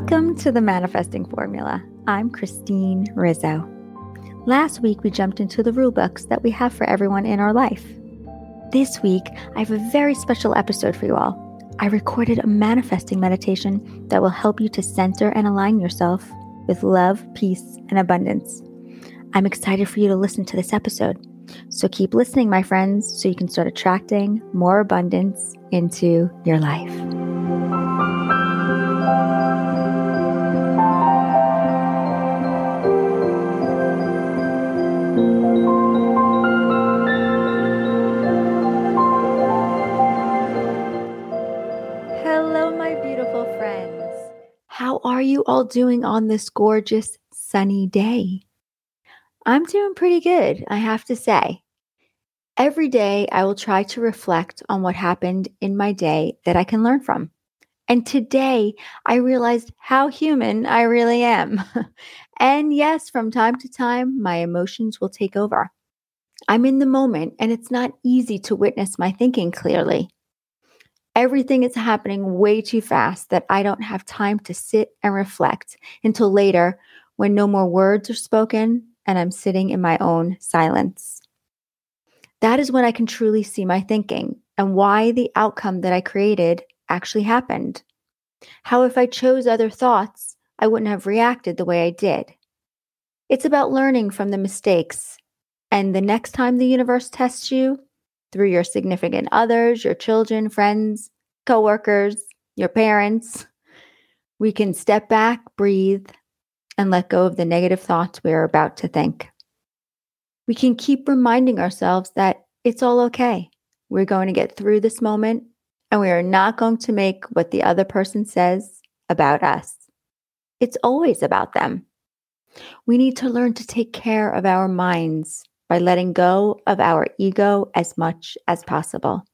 Welcome to the Manifesting Formula. I'm Christine Rizzo. Last week, we jumped into the rule books that we have for everyone in our life. This week, I have a very special episode for you all. I recorded a manifesting meditation that will help you to center and align yourself with love, peace, and abundance. I'm excited for you to listen to this episode. So keep listening, my friends, so you can start attracting more abundance into your life. Are you all doing on this gorgeous sunny day? I'm doing pretty good, I have to say. Every day, I will try to reflect on what happened in my day that I can learn from. And today, I realized how human I really am. and yes, from time to time, my emotions will take over. I'm in the moment, and it's not easy to witness my thinking clearly. Everything is happening way too fast that I don't have time to sit and reflect until later when no more words are spoken and I'm sitting in my own silence. That is when I can truly see my thinking and why the outcome that I created actually happened. How, if I chose other thoughts, I wouldn't have reacted the way I did. It's about learning from the mistakes. And the next time the universe tests you, through your significant others, your children, friends, coworkers, your parents, we can step back, breathe, and let go of the negative thoughts we are about to think. We can keep reminding ourselves that it's all okay. We're going to get through this moment and we are not going to make what the other person says about us. It's always about them. We need to learn to take care of our minds by letting go of our ego as much as possible.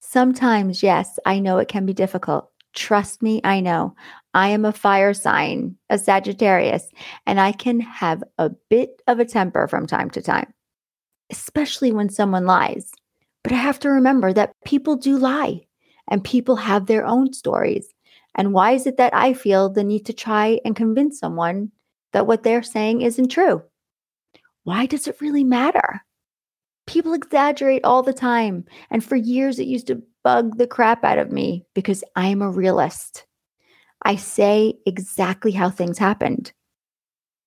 Sometimes, yes, I know it can be difficult. Trust me, I know. I am a fire sign, a Sagittarius, and I can have a bit of a temper from time to time, especially when someone lies. But I have to remember that people do lie and people have their own stories. And why is it that I feel the need to try and convince someone that what they're saying isn't true? Why does it really matter? People exaggerate all the time. And for years, it used to bug the crap out of me because I am a realist. I say exactly how things happened.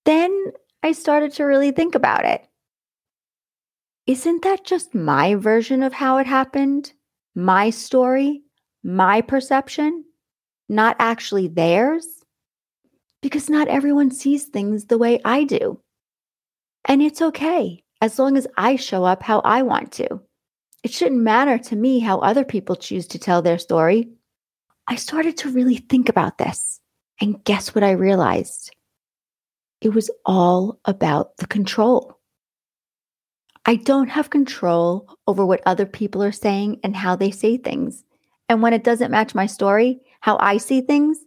Then I started to really think about it. Isn't that just my version of how it happened? My story? My perception? Not actually theirs? Because not everyone sees things the way I do. And it's okay as long as I show up how I want to. It shouldn't matter to me how other people choose to tell their story. I started to really think about this. And guess what I realized? It was all about the control. I don't have control over what other people are saying and how they say things. And when it doesn't match my story, how I see things,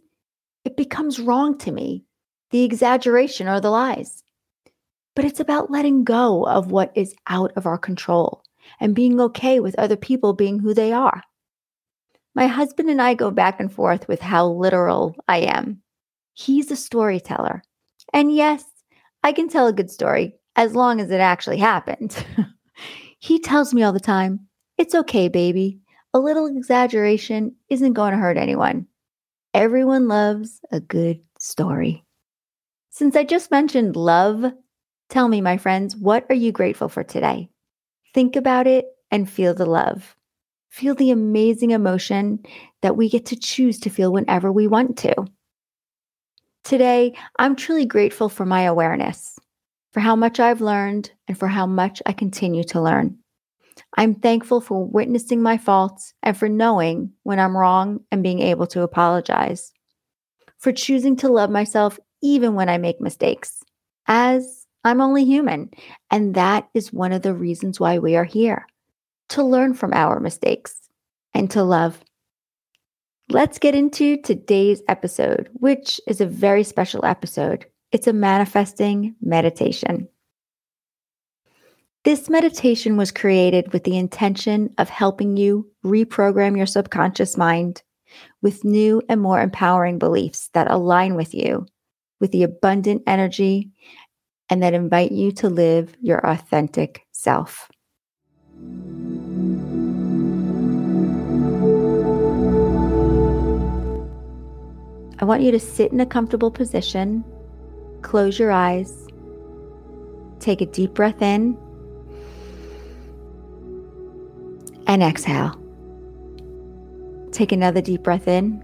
it becomes wrong to me, the exaggeration or the lies. But it's about letting go of what is out of our control and being okay with other people being who they are. My husband and I go back and forth with how literal I am. He's a storyteller. And yes, I can tell a good story as long as it actually happened. he tells me all the time, it's okay, baby. A little exaggeration isn't going to hurt anyone. Everyone loves a good story. Since I just mentioned love, tell me, my friends, what are you grateful for today? Think about it and feel the love. Feel the amazing emotion that we get to choose to feel whenever we want to. Today, I'm truly grateful for my awareness, for how much I've learned, and for how much I continue to learn. I'm thankful for witnessing my faults and for knowing when I'm wrong and being able to apologize. For choosing to love myself even when I make mistakes, as I'm only human. And that is one of the reasons why we are here to learn from our mistakes and to love. Let's get into today's episode, which is a very special episode. It's a manifesting meditation. This meditation was created with the intention of helping you reprogram your subconscious mind with new and more empowering beliefs that align with you, with the abundant energy, and that invite you to live your authentic self. I want you to sit in a comfortable position, close your eyes, take a deep breath in, and exhale. Take another deep breath in.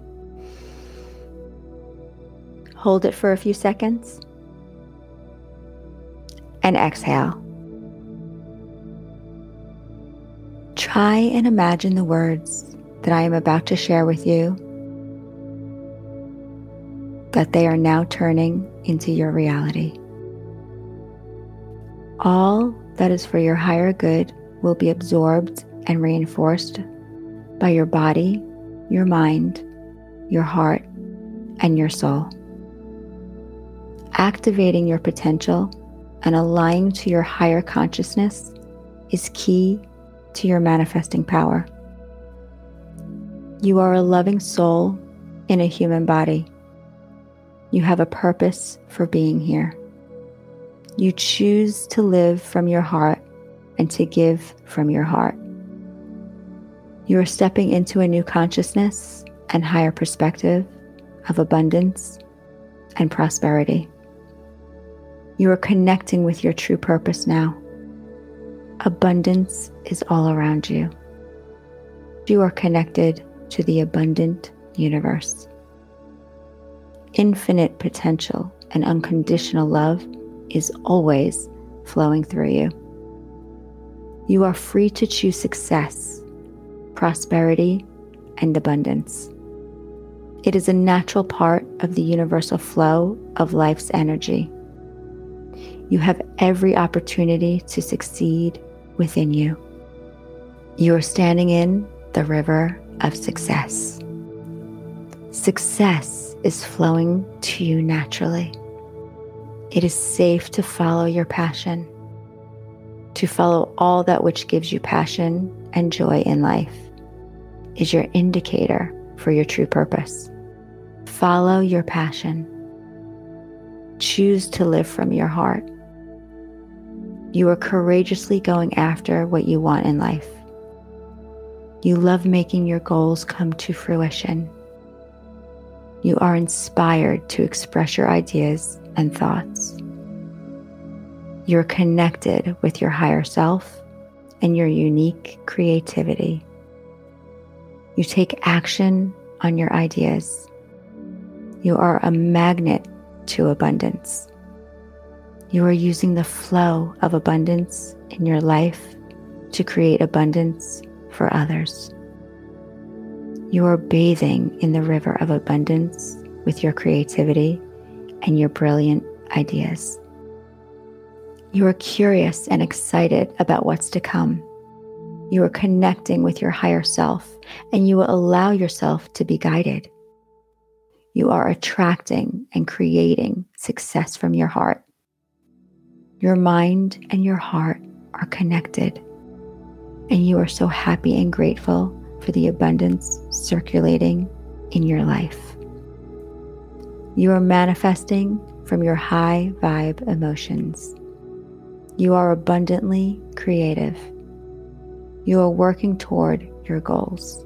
Hold it for a few seconds. And exhale. Try and imagine the words that I am about to share with you, that they are now turning into your reality. All that is for your higher good will be absorbed and reinforced by your body your mind, your heart, and your soul. Activating your potential and aligning to your higher consciousness is key to your manifesting power. You are a loving soul in a human body. You have a purpose for being here. You choose to live from your heart and to give from your heart. You are stepping into a new consciousness and higher perspective of abundance and prosperity. You are connecting with your true purpose now. Abundance is all around you. You are connected to the abundant universe. Infinite potential and unconditional love is always flowing through you. You are free to choose success prosperity, and abundance. It is a natural part of the universal flow of life's energy. You have every opportunity to succeed within you. You are standing in the river of success. Success is flowing to you naturally. It is safe to follow your passion, to follow all that which gives you passion and joy in life is your indicator for your true purpose. Follow your passion. Choose to live from your heart. You are courageously going after what you want in life. You love making your goals come to fruition. You are inspired to express your ideas and thoughts. You're connected with your higher self and your unique creativity. You take action on your ideas. You are a magnet to abundance. You are using the flow of abundance in your life to create abundance for others. You are bathing in the river of abundance with your creativity and your brilliant ideas. You are curious and excited about what's to come you are connecting with your higher self and you will allow yourself to be guided. You are attracting and creating success from your heart. Your mind and your heart are connected, and you are so happy and grateful for the abundance circulating in your life. You are manifesting from your high vibe emotions. You are abundantly creative you are working toward your goals.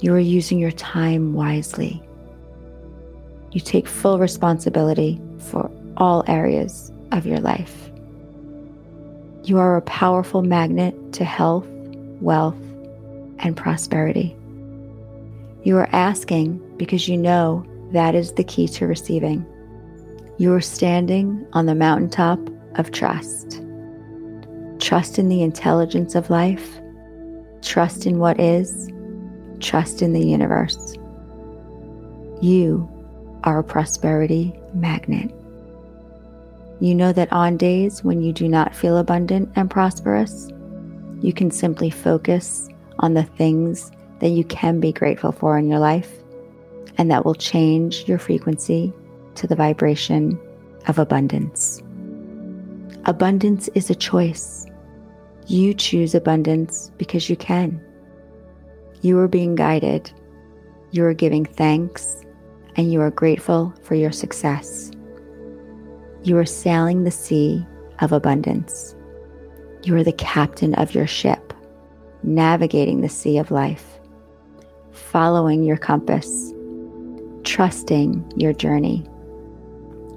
You are using your time wisely. You take full responsibility for all areas of your life. You are a powerful magnet to health, wealth, and prosperity. You are asking because you know that is the key to receiving. You are standing on the mountaintop of trust. Trust in the intelligence of life. Trust in what is. Trust in the universe. You are a prosperity magnet. You know that on days when you do not feel abundant and prosperous, you can simply focus on the things that you can be grateful for in your life, and that will change your frequency to the vibration of abundance. Abundance is a choice. You choose abundance because you can. You are being guided. You are giving thanks and you are grateful for your success. You are sailing the sea of abundance. You are the captain of your ship, navigating the sea of life, following your compass, trusting your journey.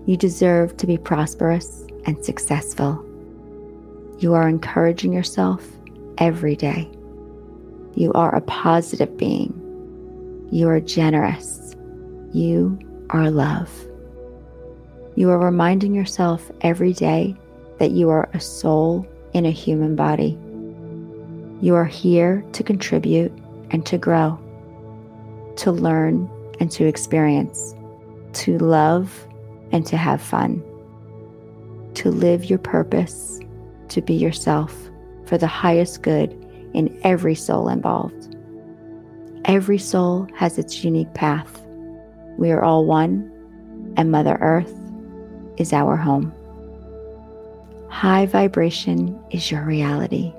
You deserve to be prosperous and successful. You are encouraging yourself every day. You are a positive being. You are generous. You are love. You are reminding yourself every day that you are a soul in a human body. You are here to contribute and to grow, to learn and to experience, to love and to have fun, to live your purpose, to be yourself for the highest good in every soul involved. Every soul has its unique path. We are all one, and Mother Earth is our home. High vibration is your reality.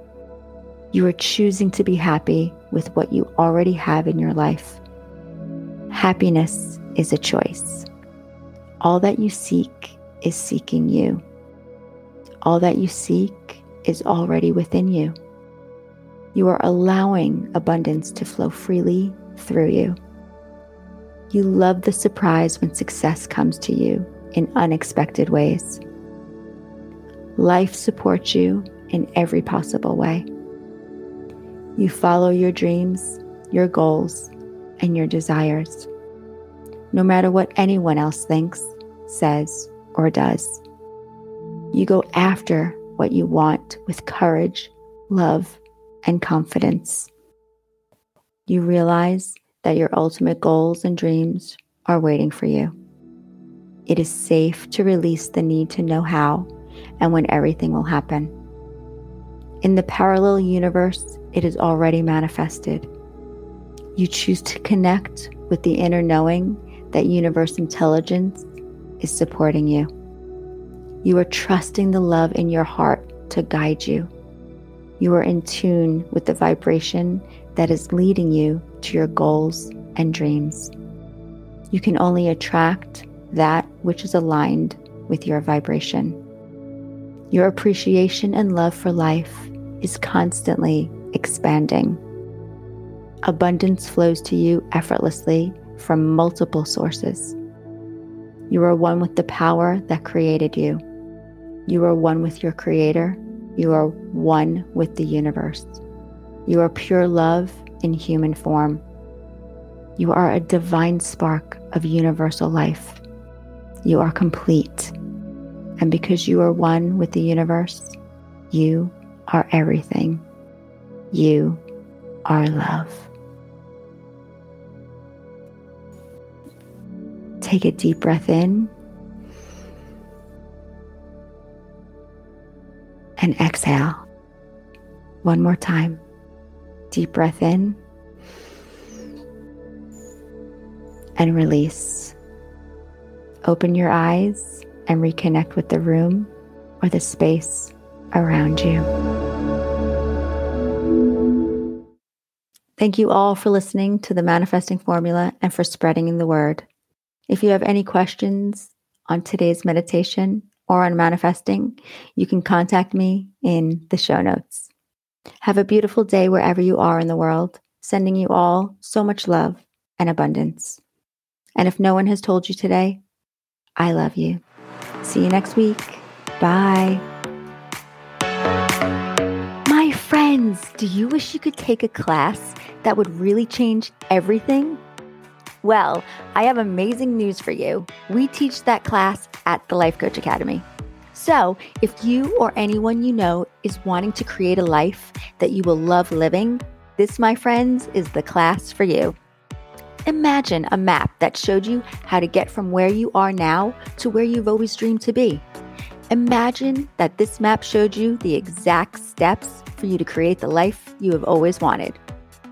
You are choosing to be happy with what you already have in your life. Happiness is a choice. All that you seek is seeking you. All that you seek is already within you. You are allowing abundance to flow freely through you. You love the surprise when success comes to you in unexpected ways. Life supports you in every possible way. You follow your dreams, your goals, and your desires, no matter what anyone else thinks, says, or does. You go after what you want with courage, love, and confidence. You realize that your ultimate goals and dreams are waiting for you. It is safe to release the need to know how and when everything will happen. In the parallel universe, it is already manifested. You choose to connect with the inner knowing that universe intelligence is supporting you. You are trusting the love in your heart to guide you you are in tune with the vibration that is leading you to your goals and dreams. You can only attract that which is aligned with your vibration. Your appreciation and love for life is constantly expanding. Abundance flows to you effortlessly from multiple sources. You are one with the power that created you. You are one with your Creator you are one with the universe. You are pure love in human form. You are a divine spark of universal life. You are complete. And because you are one with the universe, you are everything. You are love. Take a deep breath in and exhale. One more time. Deep breath in and release. Open your eyes and reconnect with the room or the space around you. Thank you all for listening to the Manifesting Formula and for spreading the word. If you have any questions on today's meditation, or on manifesting, you can contact me in the show notes. Have a beautiful day wherever you are in the world, sending you all so much love and abundance. And if no one has told you today, I love you. See you next week. Bye. My friends, do you wish you could take a class that would really change everything? Well, I have amazing news for you. We teach that class at the Life Coach Academy. So, if you or anyone you know is wanting to create a life that you will love living, this, my friends, is the class for you. Imagine a map that showed you how to get from where you are now to where you've always dreamed to be. Imagine that this map showed you the exact steps for you to create the life you have always wanted,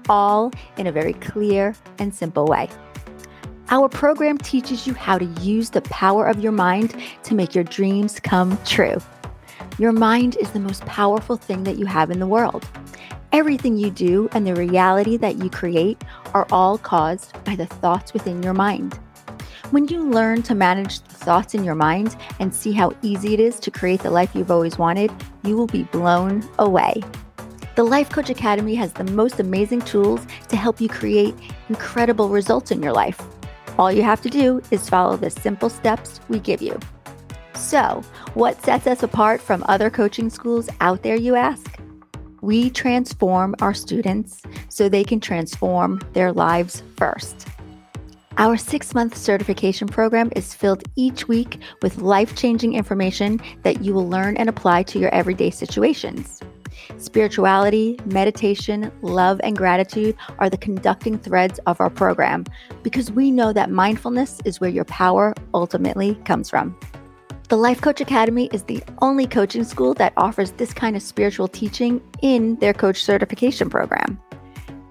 all in a very clear and simple way. Our program teaches you how to use the power of your mind to make your dreams come true. Your mind is the most powerful thing that you have in the world. Everything you do and the reality that you create are all caused by the thoughts within your mind. When you learn to manage the thoughts in your mind and see how easy it is to create the life you've always wanted, you will be blown away. The Life Coach Academy has the most amazing tools to help you create incredible results in your life. All you have to do is follow the simple steps we give you. So, what sets us apart from other coaching schools out there, you ask? We transform our students so they can transform their lives first. Our six month certification program is filled each week with life changing information that you will learn and apply to your everyday situations. Spirituality, meditation, love, and gratitude are the conducting threads of our program because we know that mindfulness is where your power ultimately comes from. The Life Coach Academy is the only coaching school that offers this kind of spiritual teaching in their coach certification program.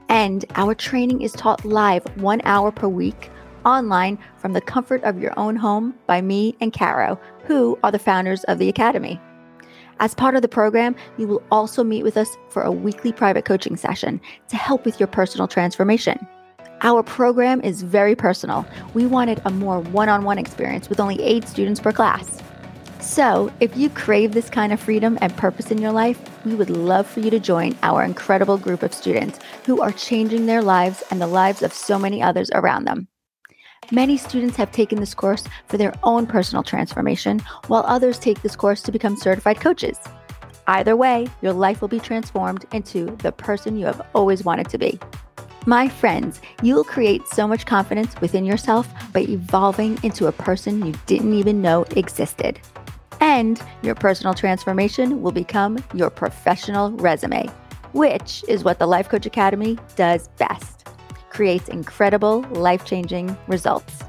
And our training is taught live one hour per week online from the comfort of your own home by me and Caro, who are the founders of the Academy. As part of the program, you will also meet with us for a weekly private coaching session to help with your personal transformation. Our program is very personal. We wanted a more one on one experience with only eight students per class. So, if you crave this kind of freedom and purpose in your life, we would love for you to join our incredible group of students who are changing their lives and the lives of so many others around them. Many students have taken this course for their own personal transformation, while others take this course to become certified coaches. Either way, your life will be transformed into the person you have always wanted to be. My friends, you will create so much confidence within yourself by evolving into a person you didn't even know existed. And your personal transformation will become your professional resume, which is what the Life Coach Academy does best creates incredible, life changing results.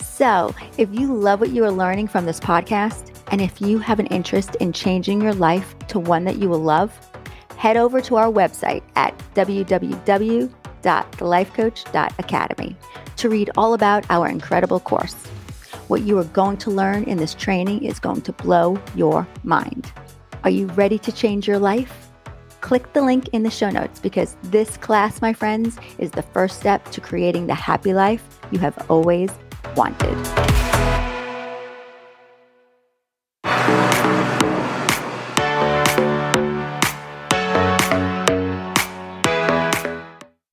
So, if you love what you are learning from this podcast, and if you have an interest in changing your life to one that you will love, head over to our website at www.thelifecoach.academy to read all about our incredible course. What you are going to learn in this training is going to blow your mind. Are you ready to change your life? click the link in the show notes because this class, my friends, is the first step to creating the happy life you have always wanted.